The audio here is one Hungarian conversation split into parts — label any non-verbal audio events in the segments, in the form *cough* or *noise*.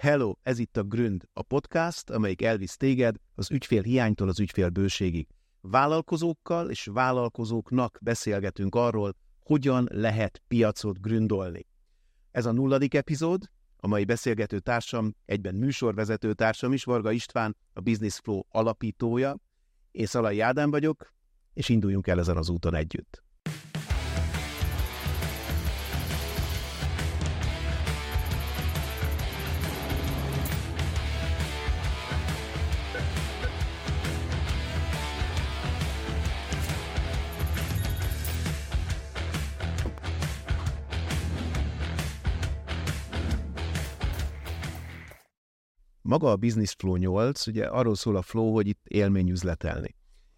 Hello, ez itt a Gründ, a podcast, amelyik elvisz téged az ügyfél hiánytól az ügyfél bőségig. Vállalkozókkal és vállalkozóknak beszélgetünk arról, hogyan lehet piacot gründolni. Ez a nulladik epizód, a mai beszélgető társam, egyben műsorvezető társam is, Varga István, a Business Flow alapítója. Én Szalai Ádám vagyok, és induljunk el ezen az úton együtt. Maga a Business Flow 8, ugye arról szól a flow, hogy itt élményüzletelni.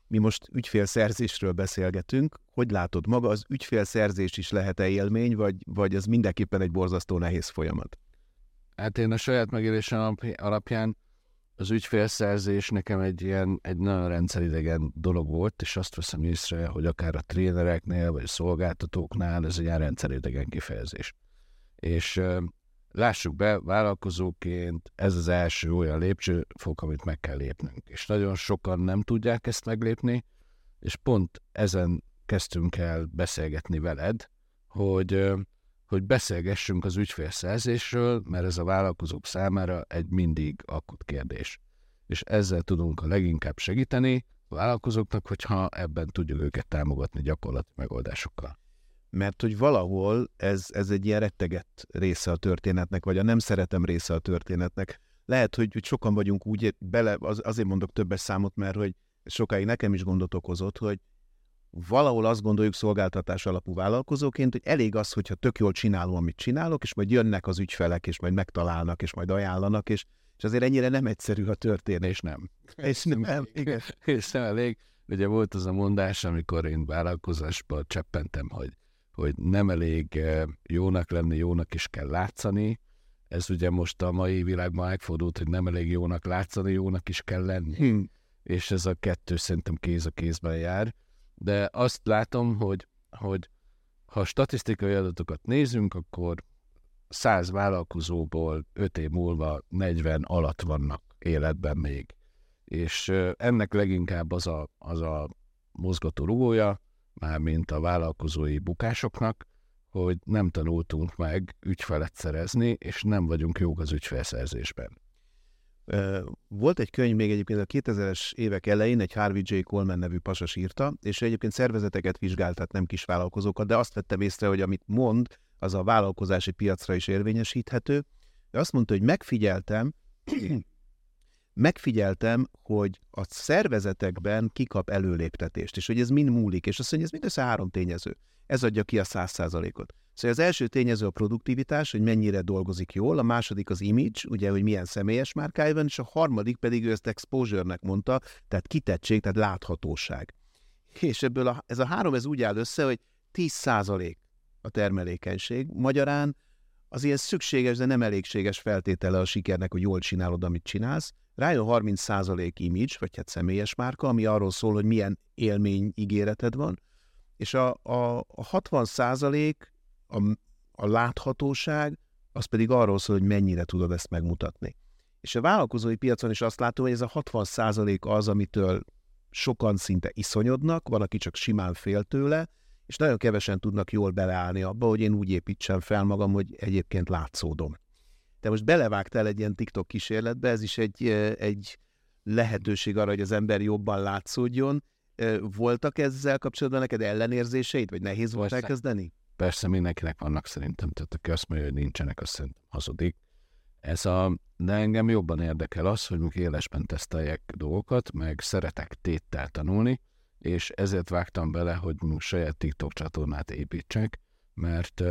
Mi most ügyfélszerzésről beszélgetünk. Hogy látod, maga az ügyfélszerzés is lehet-e élmény, vagy, vagy ez mindenképpen egy borzasztó nehéz folyamat? Hát én a saját megélésem alapján az ügyfélszerzés nekem egy ilyen, egy nagyon rendszeridegen dolog volt, és azt veszem észre, hogy akár a trénereknél, vagy a szolgáltatóknál ez egy ilyen rendszeridegen kifejezés. És lássuk be, vállalkozóként ez az első olyan lépcsőfok, amit meg kell lépnünk. És nagyon sokan nem tudják ezt meglépni, és pont ezen kezdtünk el beszélgetni veled, hogy, hogy beszélgessünk az ügyfélszerzésről, mert ez a vállalkozók számára egy mindig akut kérdés. És ezzel tudunk a leginkább segíteni a vállalkozóknak, hogyha ebben tudjuk őket támogatni gyakorlati megoldásokkal mert hogy valahol ez, ez egy ilyen rettegett része a történetnek, vagy a nem szeretem része a történetnek. Lehet, hogy, hogy sokan vagyunk úgy bele, az, azért mondok többes számot, mert hogy sokáig nekem is gondot okozott, hogy valahol azt gondoljuk szolgáltatás alapú vállalkozóként, hogy elég az, hogyha tök jól csinálom, amit csinálok, és majd jönnek az ügyfelek, és majd megtalálnak, és majd ajánlanak, és, és azért ennyire nem egyszerű a történés, nem. *laughs* És nem, nem igen. És nem elég. Ugye volt az a mondás, amikor én vállalkozásba cseppentem, hogy hogy nem elég eh, jónak lenni, jónak is kell látszani. Ez ugye most a mai világban megfordult, hogy nem elég jónak látszani, jónak is kell lenni. Hmm. És ez a kettő szerintem kéz a kézben jár. De azt látom, hogy, hogy ha statisztikai adatokat nézünk, akkor 100 vállalkozóból 5 év múlva 40 alatt vannak életben még. És eh, ennek leginkább az a, az a mozgató rugója, mármint a vállalkozói bukásoknak, hogy nem tanultunk meg ügyfelet szerezni, és nem vagyunk jók az ügyfelszerzésben. Volt egy könyv még egyébként a 2000-es évek elején, egy Harvey J. Coleman nevű pasas írta, és egyébként szervezeteket vizsgált, tehát nem kis vállalkozókat, de azt vettem észre, hogy amit mond, az a vállalkozási piacra is érvényesíthető. De azt mondta, hogy megfigyeltem, megfigyeltem, hogy a szervezetekben kikap előléptetést, és hogy ez mind múlik, és azt mondja, ez mindössze három tényező. Ez adja ki a száz százalékot. Szóval az első tényező a produktivitás, hogy mennyire dolgozik jól, a második az image, ugye, hogy milyen személyes márkája van, és a harmadik pedig ő ezt exposure-nek mondta, tehát kitettség, tehát láthatóság. És ebből a, ez a három ez úgy áll össze, hogy 10 százalék a termelékenység. Magyarán az ilyen szükséges, de nem elégséges feltétele a sikernek, hogy jól csinálod, amit csinálsz. Rájön 30% image, vagy hát személyes márka, ami arról szól, hogy milyen élmény ígéreted van, és a, a, a 60% a, a láthatóság, az pedig arról szól, hogy mennyire tudod ezt megmutatni. És a vállalkozói piacon is azt látom, hogy ez a 60% az, amitől sokan szinte iszonyodnak, van, aki csak simán fél tőle, és nagyon kevesen tudnak jól beleállni abba, hogy én úgy építsem fel magam, hogy egyébként látszódom. Te most belevágtál egy ilyen TikTok kísérletbe, ez is egy, egy lehetőség arra, hogy az ember jobban látszódjon. Voltak ezzel kapcsolatban neked ellenérzéseid, vagy nehéz volt Persze. elkezdeni? Persze, mindenkinek vannak szerintem, tehát aki azt mondja, hogy nincsenek, azt szerintem hazudik. Ez a, de engem jobban érdekel az, hogy még élesben teszteljek dolgokat, meg szeretek téttel tanulni, és ezért vágtam bele, hogy saját TikTok csatornát építsek, mert,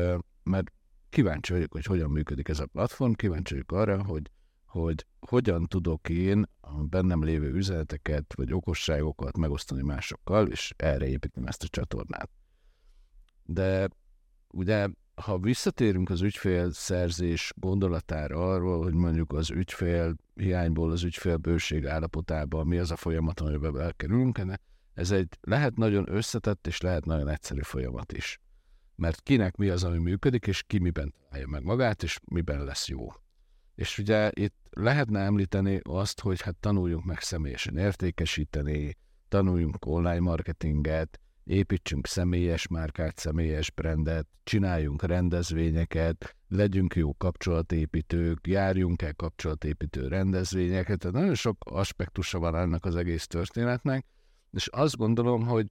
mert kíváncsi vagyok, hogy hogyan működik ez a platform, kíváncsi vagyok arra, hogy, hogy hogyan tudok én a bennem lévő üzeneteket vagy okosságokat megosztani másokkal, és erre építem ezt a csatornát. De ugye, ha visszatérünk az ügyfélszerzés gondolatára arról, hogy mondjuk az ügyfél hiányból az ügyfélbőség állapotába mi az a folyamat, amiben belkerülünk, ez egy lehet nagyon összetett és lehet nagyon egyszerű folyamat is mert kinek mi az, ami működik, és ki miben találja meg magát, és miben lesz jó. És ugye itt lehetne említeni azt, hogy hát tanuljunk meg személyesen értékesíteni, tanuljunk online marketinget, építsünk személyes márkát, személyes brandet, csináljunk rendezvényeket, legyünk jó kapcsolatépítők, járjunk el kapcsolatépítő rendezvényeket, tehát nagyon sok aspektusa van ennek az egész történetnek, és azt gondolom, hogy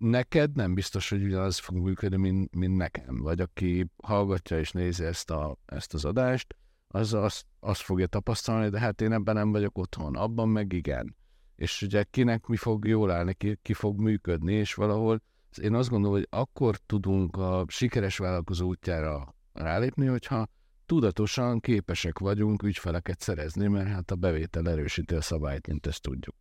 neked nem biztos, hogy ugyanaz fog működni, mint, mint nekem, vagy aki hallgatja és nézi ezt, a, ezt az adást, az azt, azt fogja tapasztalni, de hát én ebben nem vagyok otthon, abban meg igen. És ugye kinek mi fog jól állni, ki, ki fog működni, és valahol én azt gondolom, hogy akkor tudunk a sikeres vállalkozó útjára rálépni, hogyha tudatosan képesek vagyunk ügyfeleket szerezni, mert hát a bevétel erősíti a szabályt, mint ezt tudjuk.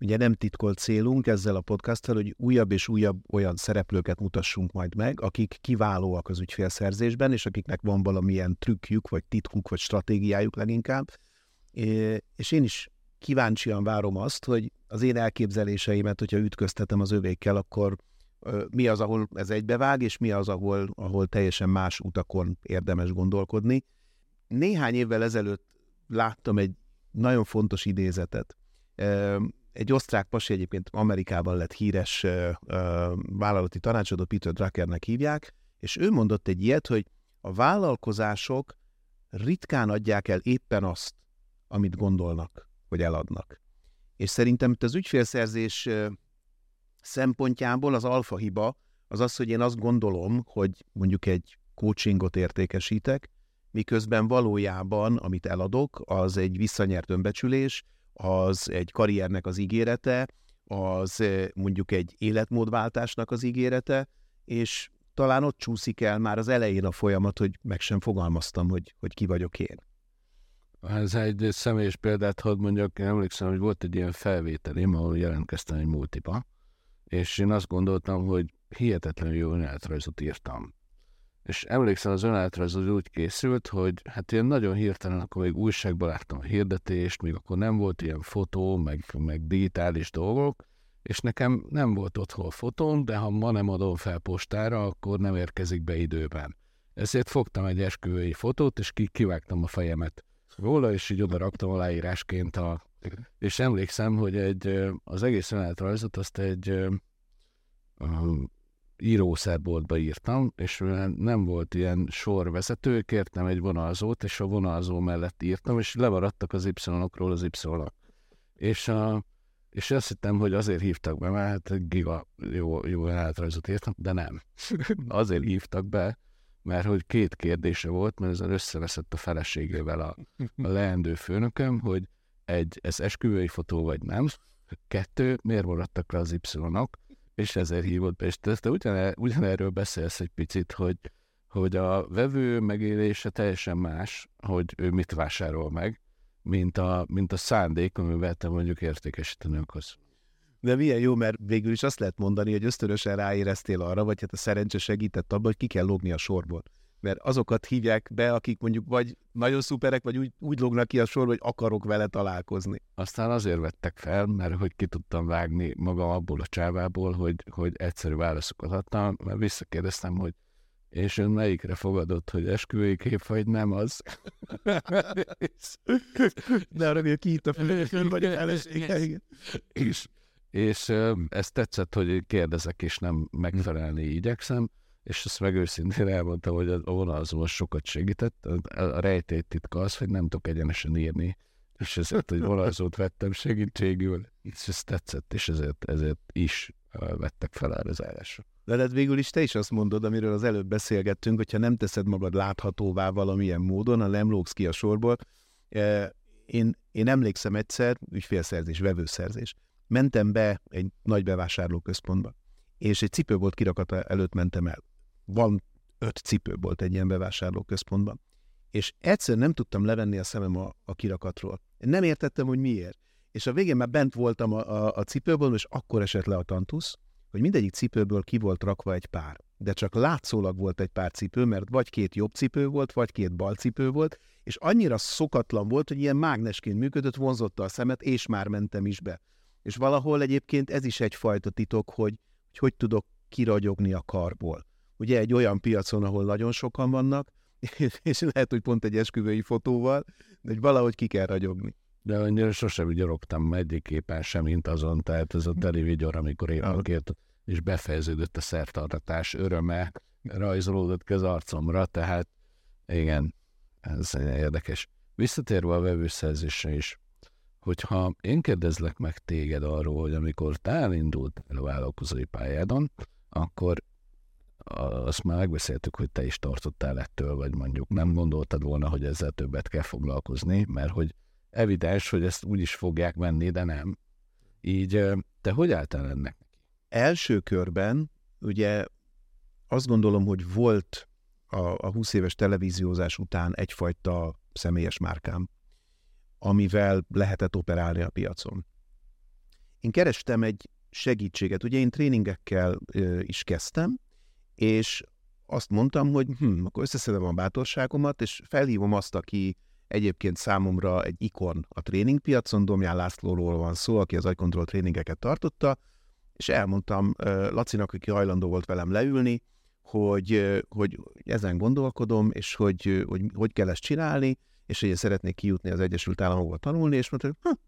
Ugye nem titkolt célunk ezzel a podcasttal, hogy újabb és újabb olyan szereplőket mutassunk majd meg, akik kiválóak az ügyfélszerzésben, és akiknek van valamilyen trükkjük, vagy titkuk, vagy stratégiájuk leginkább. És én is kíváncsian várom azt, hogy az én elképzeléseimet, hogyha ütköztetem az övékkel, akkor mi az, ahol ez egybevág, és mi az, ahol, ahol teljesen más utakon érdemes gondolkodni. Néhány évvel ezelőtt láttam egy nagyon fontos idézetet. Egy osztrák pasi egyébként Amerikában lett híres vállalati tanácsadó, Peter Druckernek hívják, és ő mondott egy ilyet, hogy a vállalkozások ritkán adják el éppen azt, amit gondolnak, hogy eladnak. És szerintem itt az ügyfélszerzés szempontjából az alfa hiba az az, hogy én azt gondolom, hogy mondjuk egy coachingot értékesítek, miközben valójában, amit eladok, az egy visszanyert önbecsülés, az egy karriernek az ígérete, az mondjuk egy életmódváltásnak az ígérete, és talán ott csúszik el már az elején a folyamat, hogy meg sem fogalmaztam, hogy, hogy ki vagyok én. Ez egy személyes példát hadd mondjak, én emlékszem, hogy volt egy ilyen felvételém, ahol jelentkeztem egy multiba, és én azt gondoltam, hogy hihetetlenül jó önéletrajzot írtam. És emlékszem, az önéletrajz úgy készült, hogy hát ilyen nagyon hirtelen, akkor még újságban láttam a hirdetést, még akkor nem volt ilyen fotó, meg, meg digitális dolgok, és nekem nem volt otthon fotóm, de ha ma nem adom fel postára, akkor nem érkezik be időben. Ezért fogtam egy esküvői fotót, és ki, kivágtam a fejemet róla, és így oda raktam aláírásként a... És emlékszem, hogy egy, az egész önéletrajzot azt egy írószerboltba írtam, és nem volt ilyen sorvezető, kértem egy vonalzót, és a vonalzó mellett írtam, és lemaradtak az Y-okról az Y-ok. És, a, és azt hittem, hogy azért hívtak be, mert hát giga jó, jó átrajzot írtam, de nem. *laughs* azért hívtak be, mert hogy két kérdése volt, mert ezzel összeveszett a feleségével a, a leendő főnököm, hogy egy, ez esküvői fotó vagy nem, kettő, miért maradtak le az Y-ok, és ezért hívott be, és te, te ugyan, ugyanerről beszélsz egy picit, hogy, hogy a vevő megélése teljesen más, hogy ő mit vásárol meg, mint a, mint a szándék, amivel te mondjuk értékesíteni akarsz. De milyen jó, mert végül is azt lehet mondani, hogy ösztönösen ráéreztél arra, vagy hát a szerencse segített abban, hogy ki kell logni a sorból mert azokat hívják be, akik mondjuk vagy nagyon szuperek, vagy úgy, úgy lognak ki a sor, hogy akarok vele találkozni. Aztán azért vettek fel, mert hogy ki tudtam vágni magam abból a csávából, hogy, hogy egyszerű válaszokat adtam, mert visszakérdeztem, hogy és ön melyikre fogadott, hogy esküvői kép, vagy nem az? *laughs* De arra, hogy ki itt a fülőkön, vagy a felesége. És, és ez tetszett, hogy kérdezek, és nem megfelelni igyekszem és ezt meg őszintén elmondtam, hogy a vonalzó sokat segített. A rejtélytitka az, hogy nem tudok egyenesen írni, és ezért, hogy vonalzót vettem segítségül, és ez tetszett, és ezért, ezért is vettek fel erre az állásra. De hát végül is te is azt mondod, amiről az előbb beszélgettünk, hogyha nem teszed magad láthatóvá valamilyen módon, ha nem lógsz ki a sorból. Én, én emlékszem egyszer, ügyfélszerzés, vevőszerzés. Mentem be egy nagy bevásárlóközpontba, és egy cipőbolt kirakata előtt mentem el van öt cipő volt egy ilyen bevásárlóközpontban. És egyszer nem tudtam levenni a szemem a, a kirakatról. Nem értettem, hogy miért. És a végén már bent voltam a, a, a cipőből, és akkor esett le a tantusz, hogy mindegyik cipőből ki volt rakva egy pár. De csak látszólag volt egy pár cipő, mert vagy két jobb cipő volt, vagy két bal cipő volt, és annyira szokatlan volt, hogy ilyen mágnesként működött, vonzotta a szemet, és már mentem is be. És valahol egyébként ez is egyfajta titok, hogy hogy, hogy tudok kiragyogni a karból ugye egy olyan piacon, ahol nagyon sokan vannak, *laughs* és lehet, hogy pont egy esküvői fotóval, de hogy valahogy ki kell ragyogni. De annyira sosem vigyorogtam egyik képen sem, mint azon, tehát ez a teli vigyor, amikor én ah. és befejeződött a szertartatás öröme, rajzolódott ki az arcomra, tehát igen, ez érdekes. Visszatérve a vevőszerzésre is, hogyha én kérdezlek meg téged arról, hogy amikor te elindult a vállalkozói pályádon, akkor azt már megbeszéltük, hogy te is tartottál ettől, vagy mondjuk nem gondoltad volna, hogy ezzel többet kell foglalkozni, mert hogy evidens, hogy ezt úgy is fogják venni, de nem. Így te hogy álltál ennek? Első körben ugye azt gondolom, hogy volt a, a 20 éves televíziózás után egyfajta személyes márkám, amivel lehetett operálni a piacon. Én kerestem egy segítséget. Ugye én tréningekkel is kezdtem, és azt mondtam, hogy hm, akkor összeszedem a bátorságomat, és felhívom azt, aki egyébként számomra egy ikon a tréningpiacon, Domján Lászlóról van szó, aki az agykontroll tréningeket tartotta, és elmondtam Lacinak, aki hajlandó volt velem leülni, hogy, hogy ezen gondolkodom, és hogy, hogy hogy kell ezt csinálni, és hogy én szeretnék kijutni az Egyesült Államokba tanulni, és mondta, hogy hm,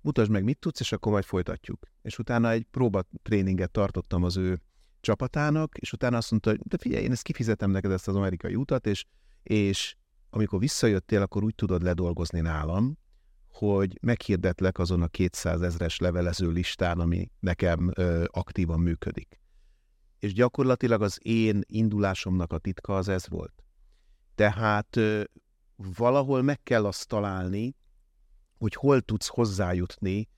mutasd meg, mit tudsz, és akkor majd folytatjuk. És utána egy próba tréninget tartottam az ő csapatának, és utána azt mondta, hogy de figyelj, én ezt kifizetem neked ezt az amerikai utat, és, és amikor visszajöttél, akkor úgy tudod ledolgozni nálam, hogy meghirdetlek azon a 200 ezres levelező listán, ami nekem ö, aktívan működik. És gyakorlatilag az én indulásomnak a titka az ez volt. Tehát ö, valahol meg kell azt találni, hogy hol tudsz hozzájutni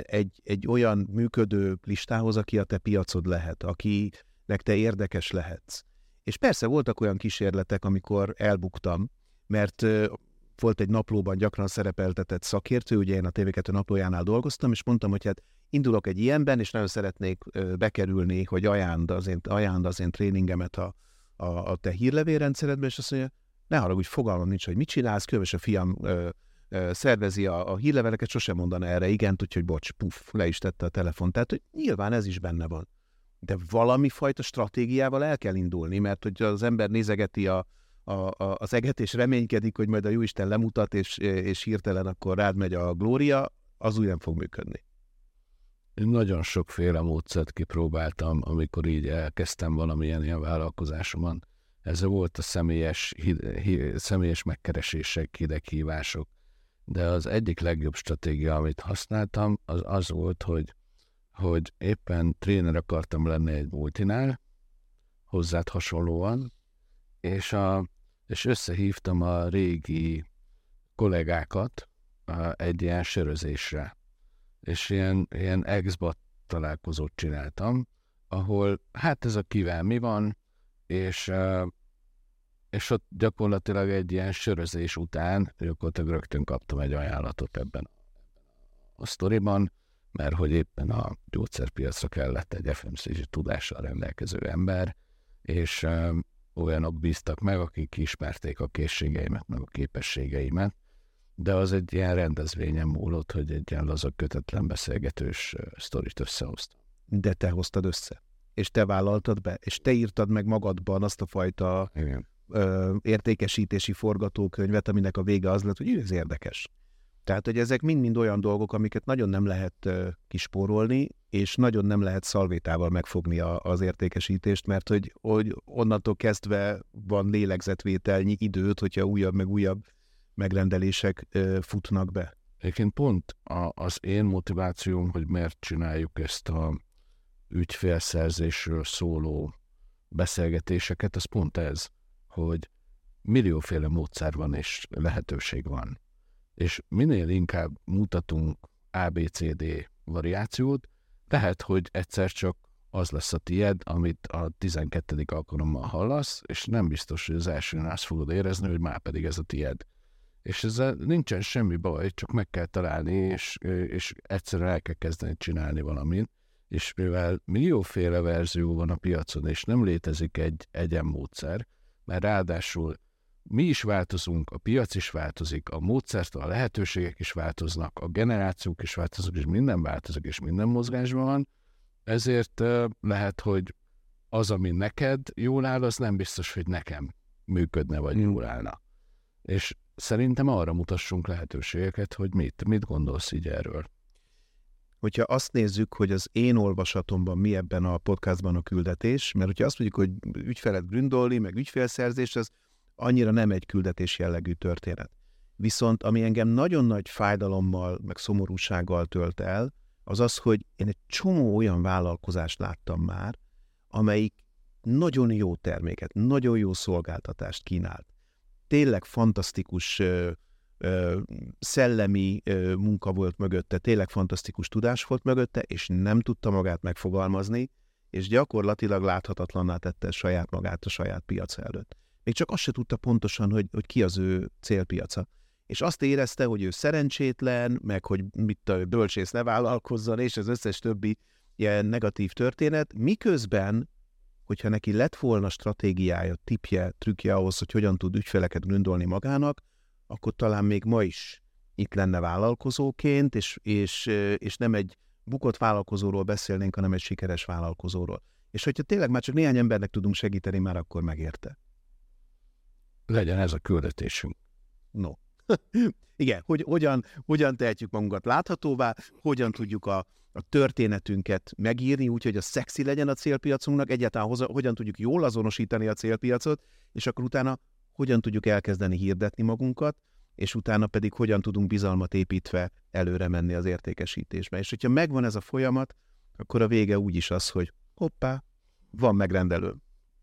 egy, egy olyan működő listához, aki a te piacod lehet, akinek te érdekes lehetsz. És persze voltak olyan kísérletek, amikor elbuktam, mert volt egy naplóban gyakran szerepeltetett szakértő, ugye én a TV2 naplójánál dolgoztam, és mondtam, hogy hát indulok egy ilyenben, és nagyon szeretnék bekerülni, hogy ajánd az én, ajánd az én tréningemet a, a, a te hírlevélrendszeredbe, és azt mondja, ne haragudj, fogalmam nincs, hogy mit csinálsz, különös a fiam szervezi a, a hírleveleket, sosem mondana erre igent, úgyhogy bocs, puff, le is tette a telefon. Tehát, hogy nyilván ez is benne van. De valami fajta stratégiával el kell indulni, mert hogy az ember nézegeti a, a, a, az eget, és reménykedik, hogy majd a Jóisten lemutat, és, és hirtelen akkor rád megy a glória, az úgy nem fog működni. Én nagyon sokféle módszert kipróbáltam, amikor így elkezdtem valamilyen ilyen vállalkozásomon. Ez volt a személyes, személyes megkeresések, hideghívások. De az egyik legjobb stratégia, amit használtam, az az volt, hogy, hogy éppen tréner akartam lenni egy multinál, hozzád hasonlóan, és, a, és összehívtam a régi kollégákat egy ilyen sörözésre. És ilyen, ilyen exbat találkozót csináltam, ahol hát ez a kivel mi van, és, és ott gyakorlatilag egy ilyen sörözés után gyakorlatilag rögtön kaptam egy ajánlatot ebben a sztoriban, mert hogy éppen a gyógyszerpiacra kellett egy FMCG tudással rendelkező ember, és olyanok bíztak meg, akik ismerték a készségeimet, meg a képességeimet, de az egy ilyen rendezvényen múlott, hogy egy ilyen laza kötetlen beszélgetős sztorit összehoztam. De te hoztad össze? És te vállaltad be? És te írtad meg magadban azt a fajta Igen. Ö, értékesítési forgatókönyvet, aminek a vége az lett, hogy ez érdekes. Tehát, hogy ezek mind-mind olyan dolgok, amiket nagyon nem lehet kispórolni, és nagyon nem lehet szalvétával megfogni a, az értékesítést, mert hogy, hogy onnantól kezdve van lélegzetvételnyi időt, hogyha újabb meg újabb megrendelések uh, futnak be. Egyébként pont a, az én motivációm, hogy miért csináljuk ezt a ügyfélszerzésről szóló beszélgetéseket, az pont ez, hogy millióféle módszer van és lehetőség van és minél inkább mutatunk ABCD variációt, lehet, hogy egyszer csak az lesz a tied, amit a 12. alkalommal hallasz, és nem biztos, hogy az elsőn azt fogod érezni, hogy már pedig ez a tied. És ezzel nincsen semmi baj, csak meg kell találni, és, és egyszerűen el kell kezdeni csinálni valamit. És mivel millióféle verzió van a piacon, és nem létezik egy egyenmódszer, mert ráadásul mi is változunk, a piac is változik, a módszert, a lehetőségek is változnak, a generációk is változnak, és minden változik, és minden mozgásban van. Ezért lehet, hogy az, ami neked jól áll, az nem biztos, hogy nekem. működne, vagy jól állna. És szerintem arra mutassunk lehetőségeket, hogy mit, mit gondolsz így erről. Hogyha azt nézzük, hogy az én olvasatomban mi ebben a podcastban a küldetés, mert hogyha azt mondjuk, hogy ügyfelet gründolni, meg ügyfélszerzés, az annyira nem egy küldetés jellegű történet. Viszont ami engem nagyon nagy fájdalommal, meg szomorúsággal tölt el, az az, hogy én egy csomó olyan vállalkozást láttam már, amelyik nagyon jó terméket, nagyon jó szolgáltatást kínált. Tényleg fantasztikus szellemi munka volt mögötte, tényleg fantasztikus tudás volt mögötte, és nem tudta magát megfogalmazni, és gyakorlatilag láthatatlanná tette saját magát a saját piaca előtt. Még csak azt se tudta pontosan, hogy, hogy ki az ő célpiaca és azt érezte, hogy ő szerencsétlen, meg hogy mit a bölcsész ne vállalkozzon, és az összes többi ilyen negatív történet, miközben, hogyha neki lett volna stratégiája, tipje, trükkje ahhoz, hogy hogyan tud ügyfeleket gründolni magának, akkor talán még ma is itt lenne vállalkozóként, és, és, és nem egy bukott vállalkozóról beszélnénk, hanem egy sikeres vállalkozóról. És hogyha tényleg már csak néhány embernek tudunk segíteni, már akkor megérte. Legyen ez a küldetésünk. No. *laughs* Igen, hogy hogyan, hogyan tehetjük magunkat láthatóvá, hogyan tudjuk a, a történetünket megírni, úgyhogy a szexi legyen a célpiacunknak, egyáltalán hoza, hogyan tudjuk jól azonosítani a célpiacot, és akkor utána hogyan tudjuk elkezdeni hirdetni magunkat, és utána pedig hogyan tudunk bizalmat építve előre menni az értékesítésbe. És hogyha megvan ez a folyamat, akkor a vége úgyis az, hogy hoppá, van megrendelő.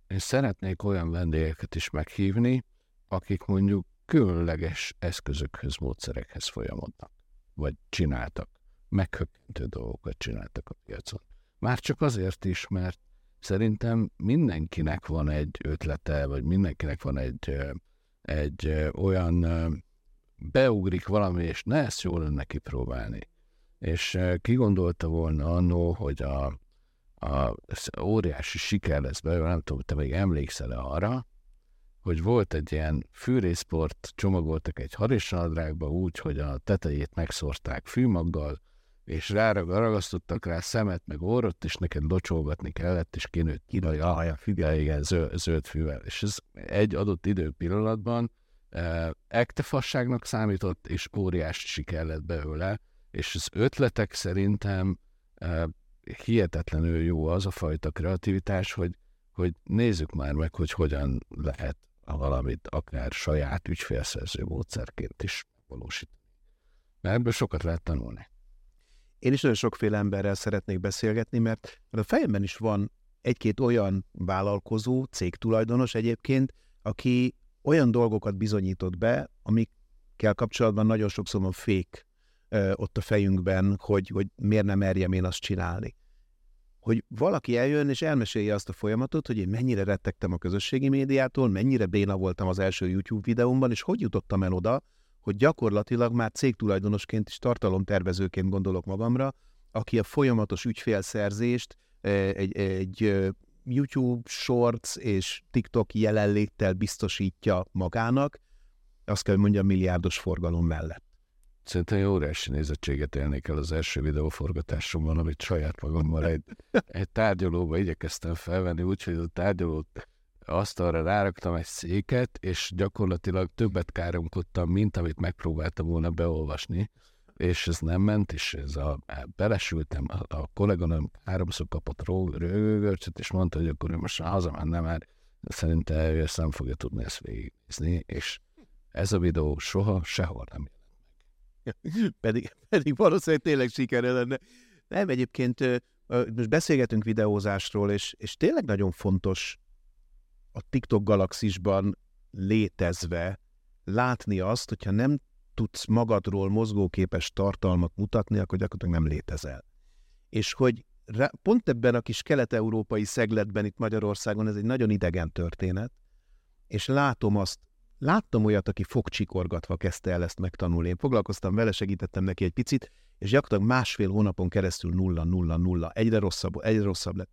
Én szeretnék olyan vendégeket is meghívni, akik mondjuk különleges eszközökhöz, módszerekhez folyamodnak, vagy csináltak, meghökkentő dolgokat csináltak a piacon. Már csak azért is, mert szerintem mindenkinek van egy ötlete, vagy mindenkinek van egy, egy olyan, beugrik valami, és ne ezt jól lenne kipróbálni. És ki gondolta volna annó, hogy a, a óriási siker lesz belőle, nem tudom, te még emlékszel-e arra, hogy volt egy ilyen fűrészport, csomagoltak egy harisnadrágba úgy, hogy a tetejét megszórták fűmaggal, és ráragasztottak rá szemet, meg orrot, és neked locsolgatni kellett, és kinőtt ki a haja, figyelj, igen, zöld, zöld fűvel. És ez egy adott idő pillanatban eh, ektefasságnak számított, és óriási siker lett belőle, és az ötletek szerintem eh, hihetetlenül jó az a fajta kreativitás, hogy, hogy nézzük már meg, hogy hogyan lehet valamit akár saját ügyfélszerző módszerként is valósítani. Mert ebből sokat lehet tanulni. Én is nagyon sokféle emberrel szeretnék beszélgetni, mert, a fejemben is van egy-két olyan vállalkozó, cégtulajdonos egyébként, aki olyan dolgokat bizonyított be, amikkel kapcsolatban nagyon sokszor van fék ott a fejünkben, hogy, hogy miért nem merjem én azt csinálni. Hogy valaki eljön és elmesélje azt a folyamatot, hogy én mennyire rettegtem a közösségi médiától, mennyire béna voltam az első YouTube videómban, és hogy jutottam el oda, hogy gyakorlatilag már cégtulajdonosként és tartalomtervezőként gondolok magamra, aki a folyamatos ügyfélszerzést egy, egy YouTube Shorts és TikTok jelenléttel biztosítja magának, azt kell, hogy mondjam, milliárdos forgalom mellett. Szerintem jó óriási nézettséget élnék el az első videóforgatásomban, amit saját magammal egy, egy tárgyalóba igyekeztem felvenni, úgyhogy a tárgyalót asztalra ráraktam egy széket, és gyakorlatilag többet káromkodtam, mint amit megpróbáltam volna beolvasni, és ez nem ment, és ez a, belesültem, a, a kolléganőm háromszor kapott rögörcsöt, és mondta, hogy akkor ő most hazamenne, mert szerintem ő ezt nem fogja tudni ezt végignézni, és ez a videó soha sehol nem pedig, pedig valószínűleg tényleg sikere lenne. Nem, egyébként most beszélgetünk videózásról, és, és tényleg nagyon fontos a TikTok galaxisban létezve látni azt, hogyha nem tudsz magadról mozgóképes tartalmat mutatni, akkor gyakorlatilag nem létezel. És hogy pont ebben a kis kelet-európai szegletben itt Magyarországon ez egy nagyon idegen történet, és látom azt Láttam olyat, aki fogcsikorgatva kezdte el ezt megtanulni. Én foglalkoztam vele, segítettem neki egy picit, és gyakorlatilag másfél hónapon keresztül nulla, nulla, nulla. Egyre rosszabb, egyre rosszabb lett.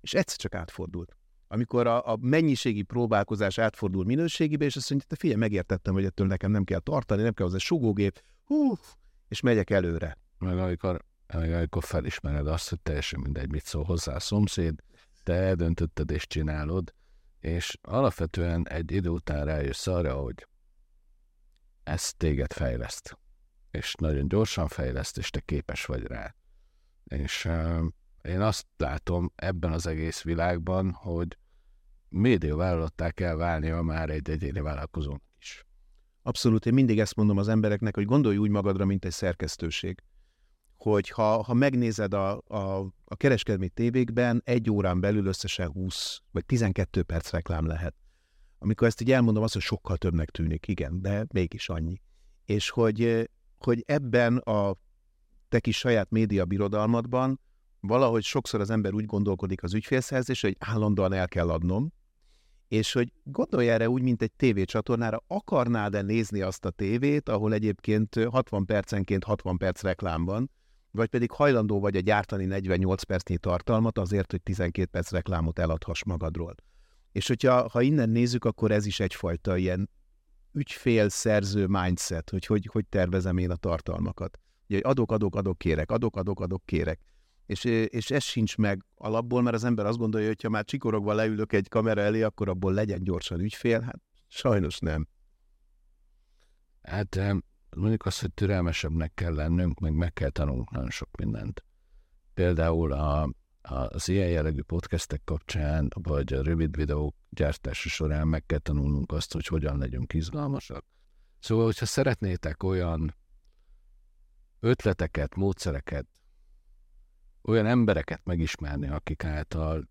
És egyszer csak átfordult. Amikor a, a mennyiségi próbálkozás átfordul minőségibe, és azt mondja, te figyelj, megértettem, hogy ettől nekem nem kell tartani, nem kell hozzá sugógép, hú, és megyek előre. Meg amikor, meg amikor felismered azt, hogy teljesen mindegy, mit szól hozzá a szomszéd, te eldöntötted és csinálod, és alapvetően egy idő után rájössz arra, hogy ez téged fejleszt, és nagyon gyorsan fejleszt, és te képes vagy rá. És én azt látom ebben az egész világban, hogy médiavállalattá kell válnia már egy egyéni vállalkozónak is. Abszolút, én mindig ezt mondom az embereknek, hogy gondolj úgy magadra, mint egy szerkesztőség. Hogy ha, ha megnézed a, a, a kereskedelmi tévékben, egy órán belül összesen 20 vagy 12 perc reklám lehet. Amikor ezt így elmondom, az, hogy sokkal többnek tűnik, igen, de mégis annyi. És hogy, hogy ebben a te kis saját média birodalmadban valahogy sokszor az ember úgy gondolkodik az ügyfélszerzés, hogy állandóan el kell adnom, és hogy gondolj erre úgy, mint egy tévécsatornára, akarnád-e nézni azt a tévét, ahol egyébként 60 percenként 60 perc reklám van, vagy pedig hajlandó vagy a gyártani 48 percnyi tartalmat azért, hogy 12 perc reklámot eladhass magadról. És hogyha ha innen nézzük, akkor ez is egyfajta ilyen ügyfél-szerző mindset, hogy, hogy hogy tervezem én a tartalmakat. Ugye, adok, adok, adok, kérek, adok, adok, adok, kérek és, és ez sincs meg alapból, mert az ember azt gondolja, hogy ha már csikorogva leülök egy kamera elé, akkor abból legyen gyorsan ügyfél. Hát sajnos nem. Hát mondjuk azt, hogy türelmesebbnek kell lennünk, meg meg kell tanulnunk nagyon sok mindent. Például a, az ilyen jellegű podcastek kapcsán, vagy a rövid videók gyártása során meg kell tanulnunk azt, hogy hogyan legyünk izgalmasak. Szóval, hogyha szeretnétek olyan ötleteket, módszereket, olyan embereket megismerni, akik által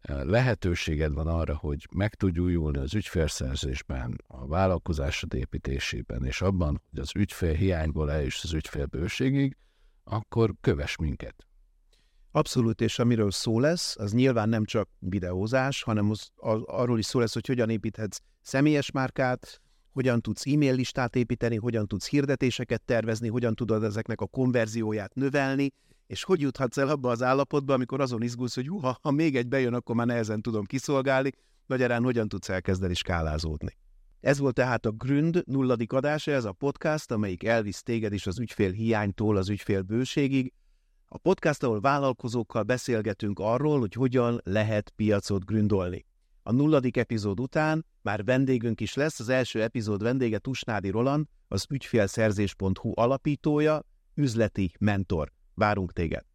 eh, lehetőséged van arra, hogy meg tudj újulni az ügyfélszerzésben, a vállalkozásod építésében, és abban, hogy az ügyfél hiányból eljuss az ügyfél bőségig, akkor köves minket. Abszolút, és amiről szó lesz, az nyilván nem csak videózás, hanem az, az, arról is szó lesz, hogy hogyan építhetsz személyes márkát, hogyan tudsz e-mail listát építeni, hogyan tudsz hirdetéseket tervezni, hogyan tudod ezeknek a konverzióját növelni, és hogy juthatsz el abba az állapotba, amikor azon izgulsz, hogy ha, ha még egy bejön, akkor már nehezen tudom kiszolgálni, magyarán hogyan tudsz elkezdeni skálázódni. Ez volt tehát a Gründ nulladik adása, ez a podcast, amelyik elvisz téged is az ügyfél hiánytól az ügyfél bőségig. A podcast, ahol vállalkozókkal beszélgetünk arról, hogy hogyan lehet piacot gründolni. A nulladik epizód után már vendégünk is lesz, az első epizód vendége Tusnádi Roland, az ügyfélszerzés.hu alapítója, üzleti mentor. Várunk téged!